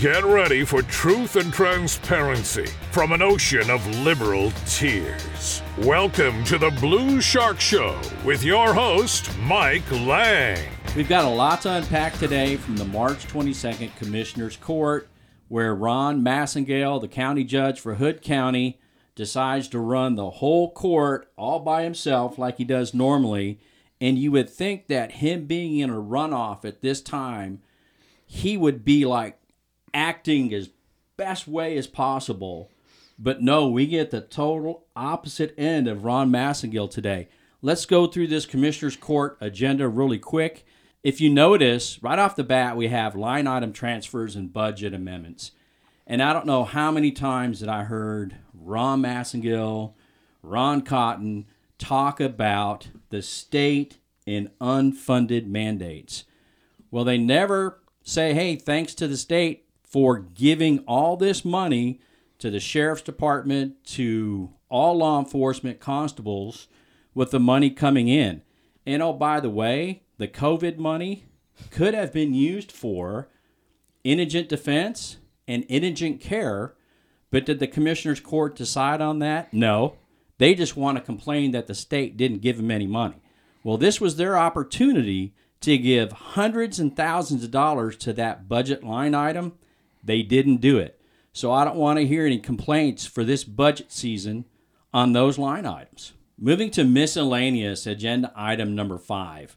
Get ready for truth and transparency from an ocean of liberal tears. Welcome to the Blue Shark Show with your host, Mike Lang. We've got a lot to unpack today from the March 22nd Commissioner's Court, where Ron Massingill, the county judge for Hood County, decides to run the whole court all by himself like he does normally. And you would think that him being in a runoff at this time, he would be like acting as best way as possible. But no, we get the total opposite end of Ron Massingill today. Let's go through this Commissioner's Court agenda really quick. If you notice, right off the bat, we have line item transfers and budget amendments. And I don't know how many times that I heard Ron Massingill, Ron Cotton talk about the state and unfunded mandates. Well, they never say, hey, thanks to the state for giving all this money to the sheriff's department, to all law enforcement constables with the money coming in. And oh, by the way, the COVID money could have been used for indigent defense and indigent care. But did the commissioner's court decide on that? No. They just want to complain that the state didn't give them any money. Well, this was their opportunity to give hundreds and thousands of dollars to that budget line item. They didn't do it. So I don't want to hear any complaints for this budget season on those line items. Moving to miscellaneous agenda item number five.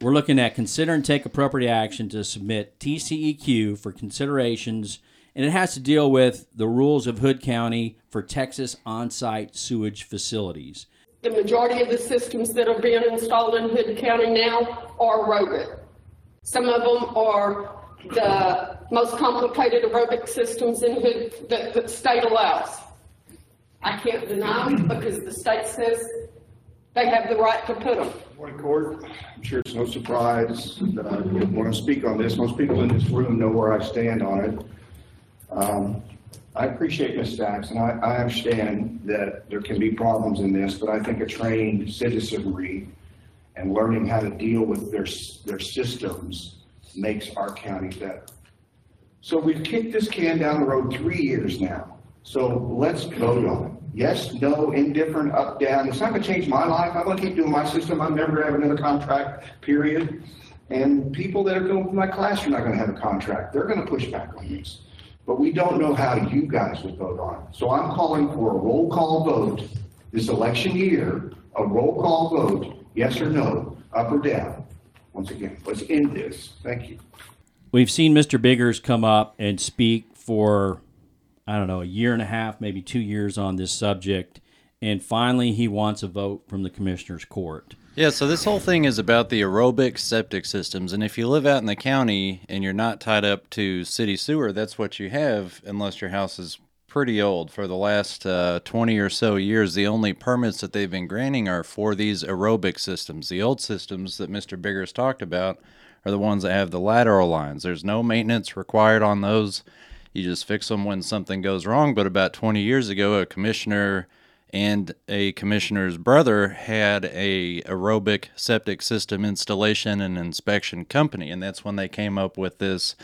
We're looking at consider and take appropriate action to submit TCEQ for considerations, and it has to deal with the rules of Hood County for Texas on site sewage facilities. The majority of the systems that are being installed in Hood County now are aerobic. Some of them are the most complicated aerobic systems in that the state allows. I can't deny them because the state says they have the right to put them. Morning, Court. I'm sure it's no surprise that I want to speak on this. Most people in this room know where I stand on it. Um, I appreciate Ms. Sachs, and I, I understand that there can be problems in this, but I think a trained citizenry and learning how to deal with their, their systems makes our county better. So we've kicked this can down the road three years now. So let's vote on it. Yes, no, indifferent, up, down. It's not gonna change my life. I'm gonna keep doing my system. I'm never gonna have another contract, period. And people that are going to my class are not gonna have a contract. They're gonna push back on this. But we don't know how you guys would vote on it. So I'm calling for a roll call vote this election year, a roll call vote, yes or no, up or down. Once again, let's end this. Thank you. We've seen Mr. Biggers come up and speak for, I don't know, a year and a half, maybe two years on this subject. And finally, he wants a vote from the commissioner's court. Yeah, so this whole thing is about the aerobic septic systems. And if you live out in the county and you're not tied up to city sewer, that's what you have, unless your house is pretty old. For the last uh, 20 or so years, the only permits that they've been granting are for these aerobic systems. The old systems that Mr. Biggers talked about are the ones that have the lateral lines. There's no maintenance required on those. You just fix them when something goes wrong. But about 20 years ago, a commissioner and a commissioner's brother had a aerobic septic system installation and inspection company and that's when they came up with this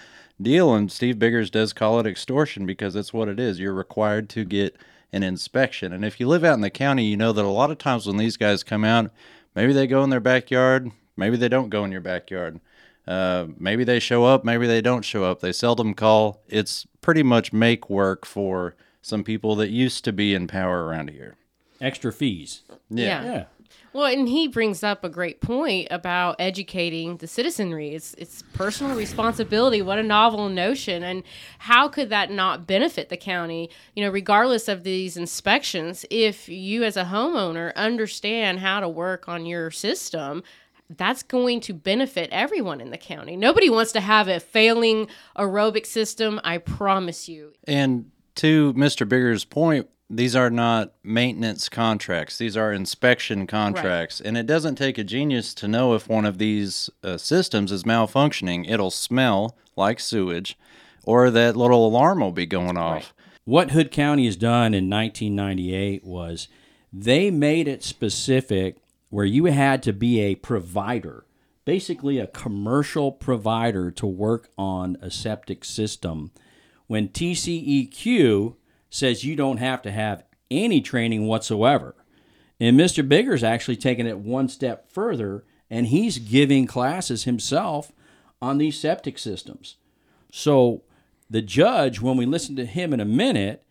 deal and Steve Biggers does call it extortion because that's what it is you're required to get an inspection and if you live out in the county you know that a lot of times when these guys come out maybe they go in their backyard maybe they don't go in your backyard uh, maybe they show up maybe they don't show up they seldom call it's pretty much make work for some people that used to be in power around here Extra fees. Yeah. Yeah. Well, and he brings up a great point about educating the citizenry. It's it's personal responsibility. What a novel notion, and how could that not benefit the county? You know, regardless of these inspections, if you as a homeowner understand how to work on your system, that's going to benefit everyone in the county. Nobody wants to have a failing aerobic system. I promise you. And to Mr. Bigger's point, these are not maintenance contracts. These are inspection contracts. And it doesn't take a genius to know if one of these uh, systems is malfunctioning. It'll smell like sewage, or that little alarm will be going off. What Hood County has done in 1998 was they made it specific where you had to be a provider, basically a commercial provider to work on a septic system when TCEQ says you don't have to have any training whatsoever. And Mr. Bigger's actually taken it one step further and he's giving classes himself on these septic systems. So the judge, when we listen to him in a minute,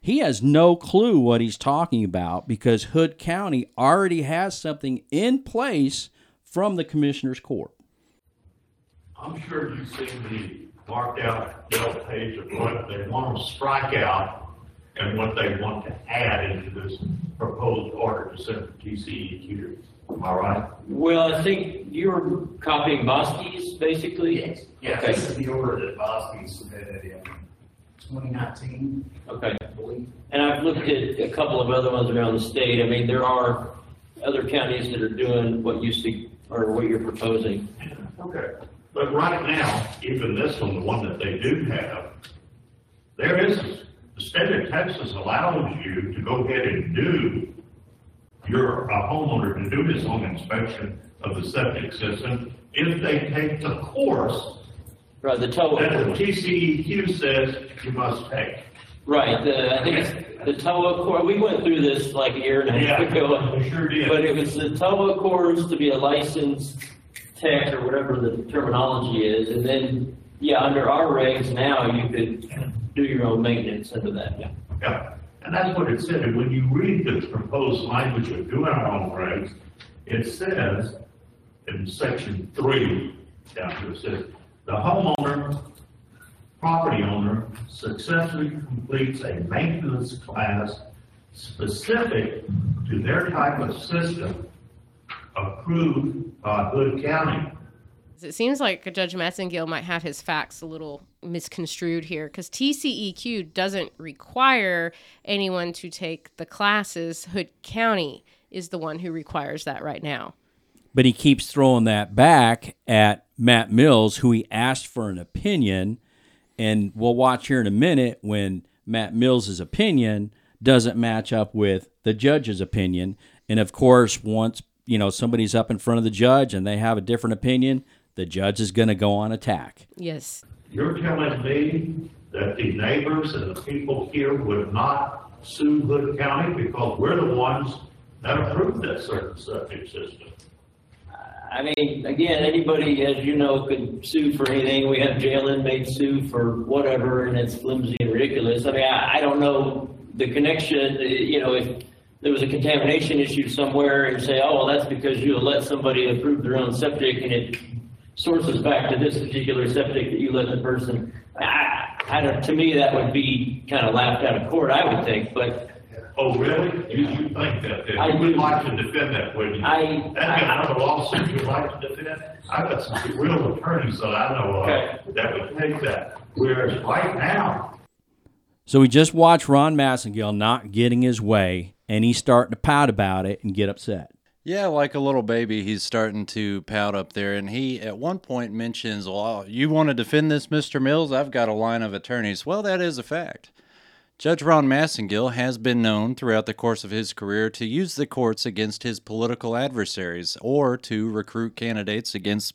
he has no clue what he's talking about because Hood County already has something in place from the commissioner's court. I'm sure you've seen the marked out yellow page of what they want to strike out and what they want to add into this proposed order to send to TCEQ. Am I right? Well, I think you're copying Bosque's, basically? Yes. Yes, Okay. this is the order that Bosky submitted in twenty nineteen, Okay. And I've looked at a couple of other ones around the state. I mean, there are other counties that are doing what you see, or what you're proposing. Okay, but right now, even this one, the one that they do have, there is, the state of Texas allows you to go ahead and do, you're a homeowner to do his home inspection of the septic system if they take the course Right, the that the TCEQ says you must take. Right, the, I think it's the TOA core, we went through this like a year and a half Yeah, ago. we sure did. But it was the TOA course to be a licensed tech or whatever the terminology is. And then, yeah, under our regs now, you could do your own maintenance under that, yeah. Yeah, and that's what it said, and when you read the proposed language of doing our own regs, it says in section three, down here, it says, the homeowner, property owner successfully completes a maintenance class specific to their type of system approved by Hood County. It seems like Judge Massingill might have his facts a little misconstrued here because TCEQ doesn't require anyone to take the classes. Hood County is the one who requires that right now. But he keeps throwing that back at Matt Mills, who he asked for an opinion. And we'll watch here in a minute when Matt Mills's opinion doesn't match up with the judge's opinion. And of course, once you know somebody's up in front of the judge and they have a different opinion, the judge is going to go on attack. Yes. You're telling me that the neighbors and the people here would not sue Hood County because we're the ones that approved that certain septic system? I mean, again, anybody, as you know, could sue for anything. We have jail inmates sue for whatever, and it's flimsy and ridiculous. I mean, I, I don't know the connection, uh, you know, if there was a contamination issue somewhere and say, oh, well, that's because you let somebody approve their own septic and it sources back to this particular septic that you let the person. I, I don't, to me, that would be kind of laughed out of court, I would think, but Oh, really? You, you think that, then? I You would do. like to defend that, wouldn't you? I- That's another lawsuit you'd like to defend? I've got some real attorneys that I know Okay. of that would take that, whereas right now, So we just watched Ron Massingill not getting his way, and he's starting to pout about it and get upset. Yeah, like a little baby, he's starting to pout up there. And he, at one point, mentions, Well, you want to defend this, Mr. Mills? I've got a line of attorneys. Well, that is a fact. Judge Ron Massingill has been known throughout the course of his career to use the courts against his political adversaries or to recruit candidates against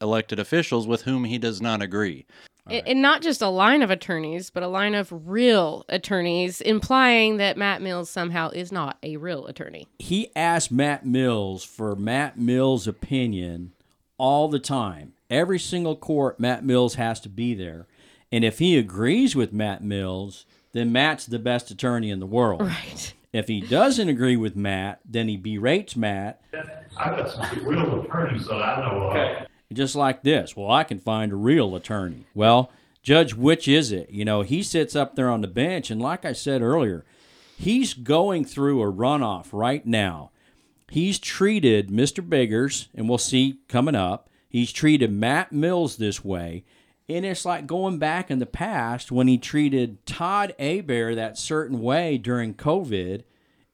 elected officials with whom he does not agree. And- And not just a line of attorneys, but a line of real attorneys, implying that Matt Mills somehow is not a real attorney. he asked Matt Mills for Matt Mills' opinion all the time. Every single court, Matt Mills has to be there. And if he agrees with Matt Mills, then Matt's the best attorney in the world. Right. If he doesn't agree with Matt, then he berates Matt, I've got some real attorneys that I know of. Okay. just like this. Well, I can find a real attorney. Well, Judge, which is it? You know, he sits up there on the bench, and like I said earlier, he's going through a runoff right now. He's treated Mr. Biggers, and we'll see coming up, he's treated Matt Mills this way. And it's like going back in the past when he treated Todd Abear that certain way during COVID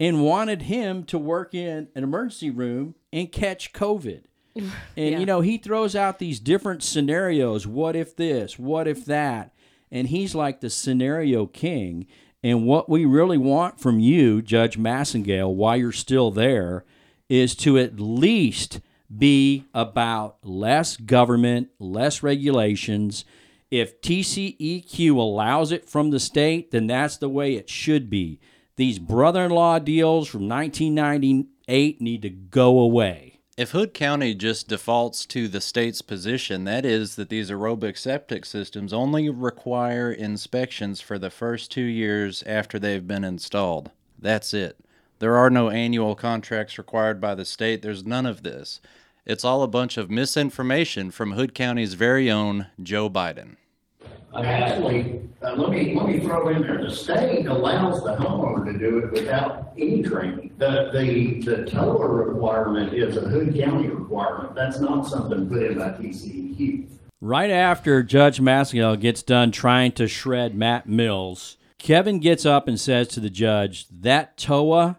and wanted him to work in an emergency room and catch COVID. And Yeah. you know, he throws out these different scenarios. What if this? What if that? And he's like the scenario king. And what we really want from you, Judge Massingill, while you're still there, is to at least be about less government, less regulations, If TCEQ allows it from the state, then that's the way it should be. These brother in law deals from 1998 need to go away. If Hood County just defaults to the state's position, that is, that these aerobic septic systems only require inspections for the first two years after they've been installed. That's it. There are no annual contracts required by the state. There's none of this. It's all a bunch of misinformation from Hood County's very own Joe Biden. I mean, Actually, uh, let me, let me throw in there, the state allows the homeowner to do it without any training. The, the, the tower requirement is a Hood County requirement, that's not something put in by TCEQ. Right after Judge Massingill gets done trying to shred Matt Mills, Kevin gets up and says to the judge, That TOA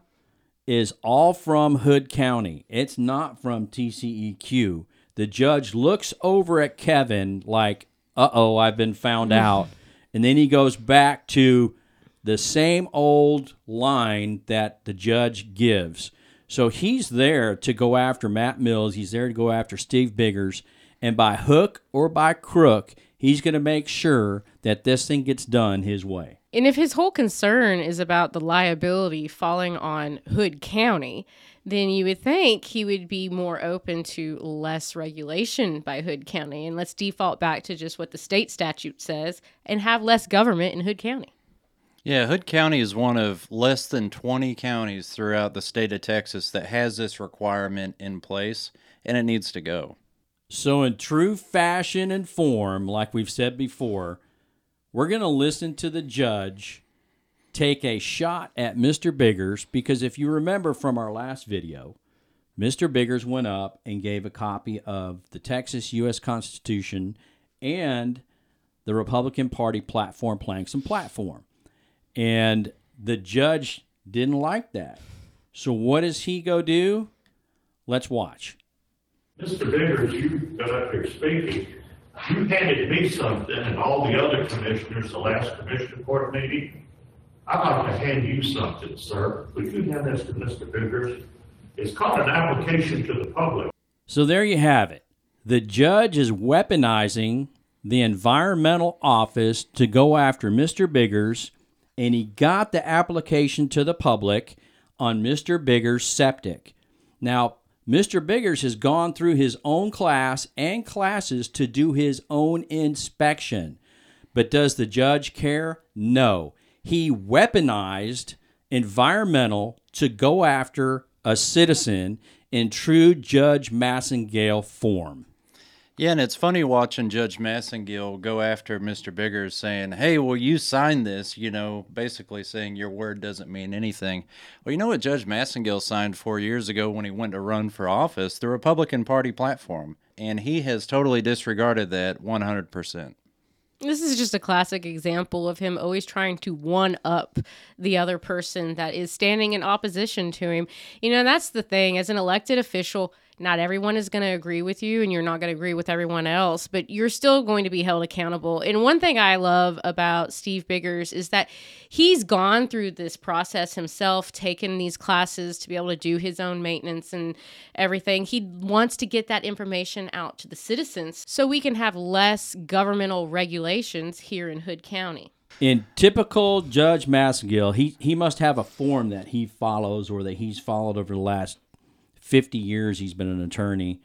is all from Hood County. It's not from TCEQ. The judge looks over at Kevin like, uh oh, I've been found out. And then he goes back to the same old line that the judge gives. So he's there to go after Matt Mills. He's there to go after Steve Biggers. And by hook or by crook, he's going to make sure that this thing gets done his way. And if his whole concern is about the liability falling on Hood County, then you would think he would be more open to less regulation by Hood County. And let's default back to just what the state statute says and have less government in Hood County. Yeah, Hood County is one of less than 20 counties throughout the state of Texas that has this requirement in place, and it needs to go. So, in true fashion and form, like we've said before, we're going to listen to the judge take a shot at Mr. Biggers because if you remember from our last video, Mr. Biggers went up and gave a copy of the Texas U.S. Constitution and the Republican Party platform playing some platform. And the judge didn't like that. So, what does he go do? Let's watch. Mr. Biggers, you got up here speaking. You handed me something and all the other commissioners, the last commissioner court meeting. I'd like to hand you something, sir. Would you hand this to Mr. Biggers? It's called an application to the public. So there you have it. The judge is weaponizing the environmental office to go after Mr. Biggers, and he got the application to the public on Mr. Biggers' septic. Now, Mr. Biggers has gone through his own class and classes to do his own inspection. But does the judge care? No. He weaponized environmental to go after a citizen in true Judge Massingill form. Yeah, and it's funny watching Judge Massingill go after Mr. Biggers saying, hey, well, you signed this, you know, basically saying your word doesn't mean anything. Well, you know what Judge Massingill signed four years ago when he went to run for office? The Republican Party platform. And he has totally disregarded that 100%. This is just a classic example of him always trying to one up the other person that is standing in opposition to him. You know, that's the thing. As an elected official, not everyone is going to agree with you and you're not going to agree with everyone else, but you're still going to be held accountable. And one thing I love about Steve Biggers is that he's gone through this process himself, taken these classes to be able to do his own maintenance and everything. He wants to get that information out to the citizens so we can have less governmental regulations here in Hood County. In typical Judge Massingill, he, he must have a form that he follows or that he's followed over the last 50 years he's been an attorney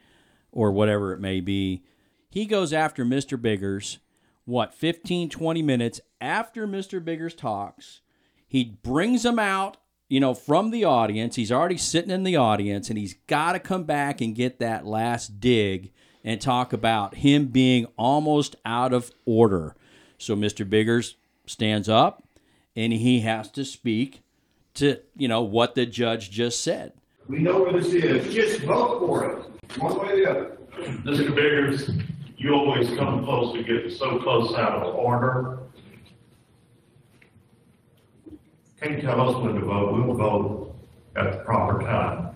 or whatever it may be. He goes after Mr. Biggers, what, 15, 20 minutes after Mr. Biggers talks. He brings him out, you know, from the audience. He's already sitting in the audience and he's got to come back and get that last dig and talk about him being almost out of order. So Mr. Biggers stands up and he has to speak to, you know, what the judge just said. We know where this is, just vote for it, one way or the other. Mr. Biggers, you always come close to getting so close out of order. Can't tell us when to vote, we'll vote at the proper time.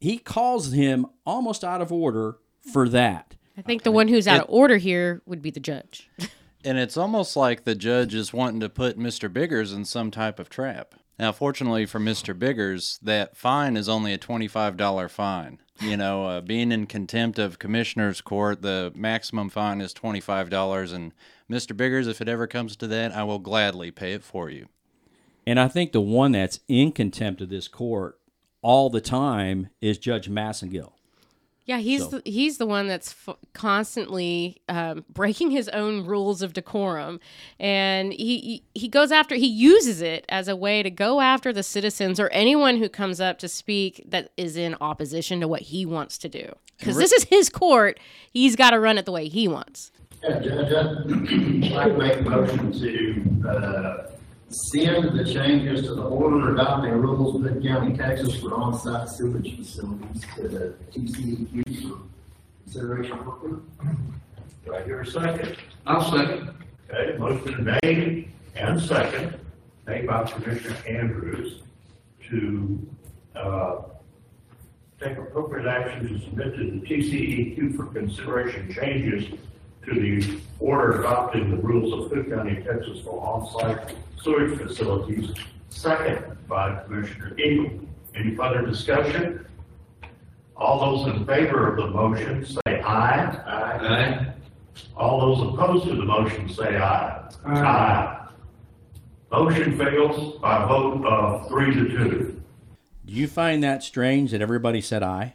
He calls him almost out of order for that. I think the one who's out of order here would be the judge. And it's almost like the judge is wanting to put Mr. Biggers in some type of trap. Now, fortunately for Mr. Biggers, that fine is only a $25 fine. You know, uh, being in contempt of commissioner's court, the maximum fine is $25. And Mr. Biggers, if it ever comes to that, I will gladly pay it for you. And I think the one that's in contempt of this court all the time is Judge Massingill. Yeah, he's So- the, he's the one that's f- constantly um, breaking his own rules of decorum, and he, he he goes after he uses it as a way to go after the citizens or anyone who comes up to speak that is in opposition to what he wants to do. Because this is his court, he's got to run it the way he wants. Yeah, Judge, I'd like to make a motion to, uh, send the changes to the order adopting rules of Hood County, Texas for on-site sewage facilities to the TCEQ for consideration. Do I hear a second? I'll second. Okay, motion made and second, made by Commissioner Andrews to, uh, take appropriate action to submit to the TCEQ for consideration changes to the order adopting the rules of Cook County, Texas for on-site sewage facilities, second by Commissioner Eagle. Any further discussion? All those in favor of the motion say aye. Aye. All those opposed to the motion say aye. Aye. Motion fails by a vote of three to two. Do you find that strange that everybody said aye?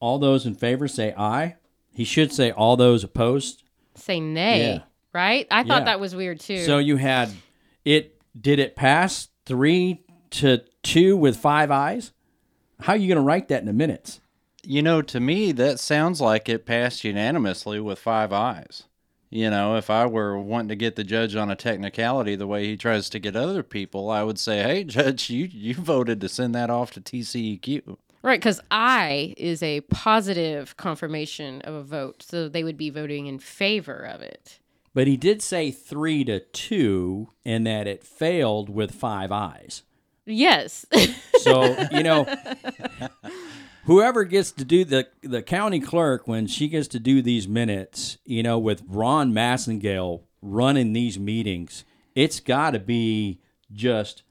All those in favor say aye. He should say all those opposed. Say nay, Yeah. right? I thought Yeah. that was weird too. So you had it. Did it pass three to two with five ayes? How are you going to write that in the minutes? You know, to me, that sounds like it passed unanimously with five ayes. You know, if I were wanting to get the judge on a technicality the way he tries to get other people, I would say, hey, judge, you, you voted to send that off to TCEQ. Right, because I is a positive confirmation of a vote, so they would be voting in favor of it. But he did say three to two, and that it failed with five ayes. Yes. So you know, whoever gets to do the the county clerk when she gets to do these minutes, you know, with Ron Massingill running these meetings, it's got to be just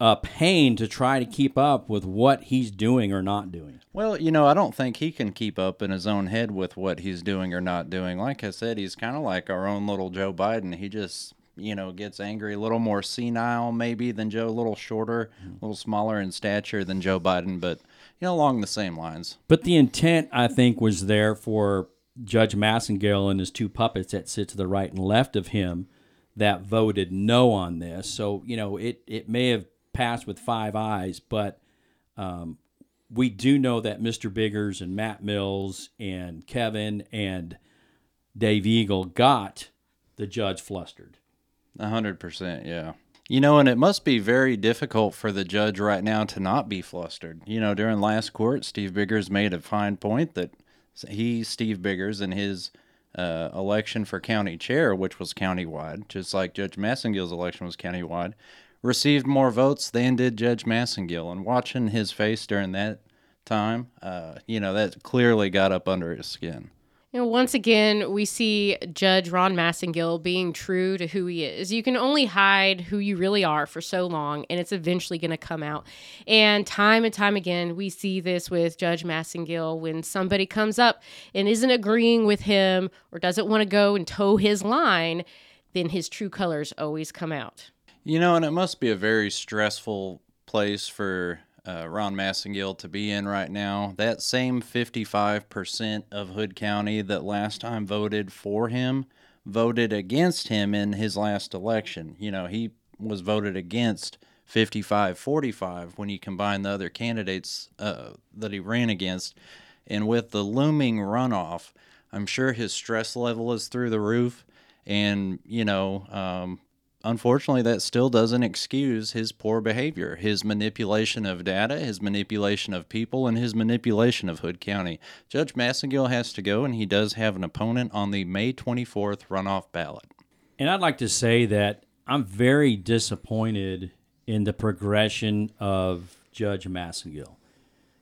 a pain to try to keep up with what he's doing or not doing. Well, you know, I don't think he can keep up in his own head with what he's doing or not doing. Like I said, he's kind of like our own little Joe Biden. He just, you know, gets angry, a little more senile maybe than Joe, a little shorter, mm-hmm. a little smaller in stature than Joe Biden, but, you know, along the same lines. But the intent, I think, was there for Judge Massingill and his two puppets that sit to the right and left of him that voted no on this. So, you know, it, it may have passed with five Ayes, but um, we do know that Mr. Biggers and Matt Mills and Kevin and Dave Eagle got the judge flustered. A hundred percent, yeah. You know, and it must be very difficult for the judge right now to not be flustered. You know, during last court, Steve Biggers made a fine point that he, Steve Biggers, and his uh, election for county chair, which was countywide, just like Judge Massingill's election was countywide, received more votes than did Judge Massingill. And watching his face during that time, uh, you know, that clearly got up under his skin. You know, once again, we see Judge Ron Massingill being true to who he is. You can only hide who you really are for so long, and it's eventually going to come out. And time and time again, we see this with Judge Massingill when somebody comes up and isn't agreeing with him or doesn't want to go and toe his line, then his true colors always come out. You know, and it must be a very stressful place for uh, Ron Massingill to be in right now. That same 55% of Hood County that last time voted for him voted against him in his last election. You know, he was voted against 55 45 when you combine the other candidates uh, that he ran against. And with the looming runoff, I'm sure his stress level is through the roof. And, you know, um, unfortunately, that still doesn't excuse his poor behavior, his manipulation of data, his manipulation of people, and his manipulation of Hood County. Judge Massingill has to go, and he does have an opponent on the May 24th runoff ballot. And I'd like to say that I'm very disappointed in the progression of Judge Massingill.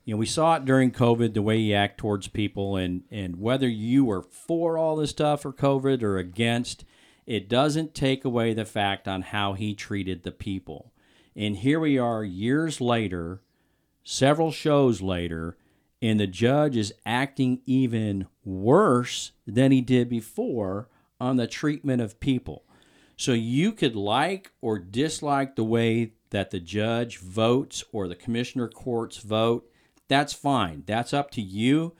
You know, we saw it during COVID, the way he acted towards people, and, and whether you were for all this stuff or COVID or against, it doesn't take away the fact on how he treated the people. And here we are years later, several shows later, and the judge is acting even worse than he did before on the treatment of people. So you could like or dislike the way that the judge votes or the commissioner courts vote. That's fine. That's up to you.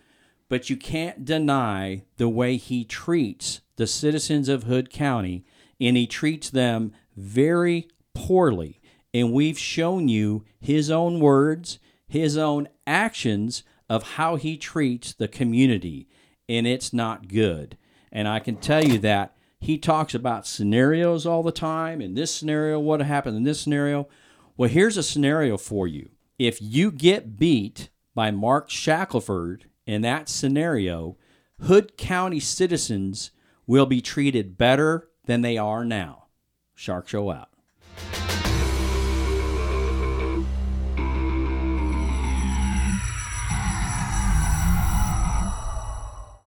But you can't deny the way he treats the citizens of Hood County, and he treats them very poorly. And we've shown you his own words, his own actions of how he treats the community, and it's not good. And I can tell you that he talks about scenarios all the time. In this scenario, what happened in this scenario? Well, here's a scenario for you. If you get beat by Mark Shackelford in that scenario, Hood County citizens will be treated better than they are now. Shark Show out.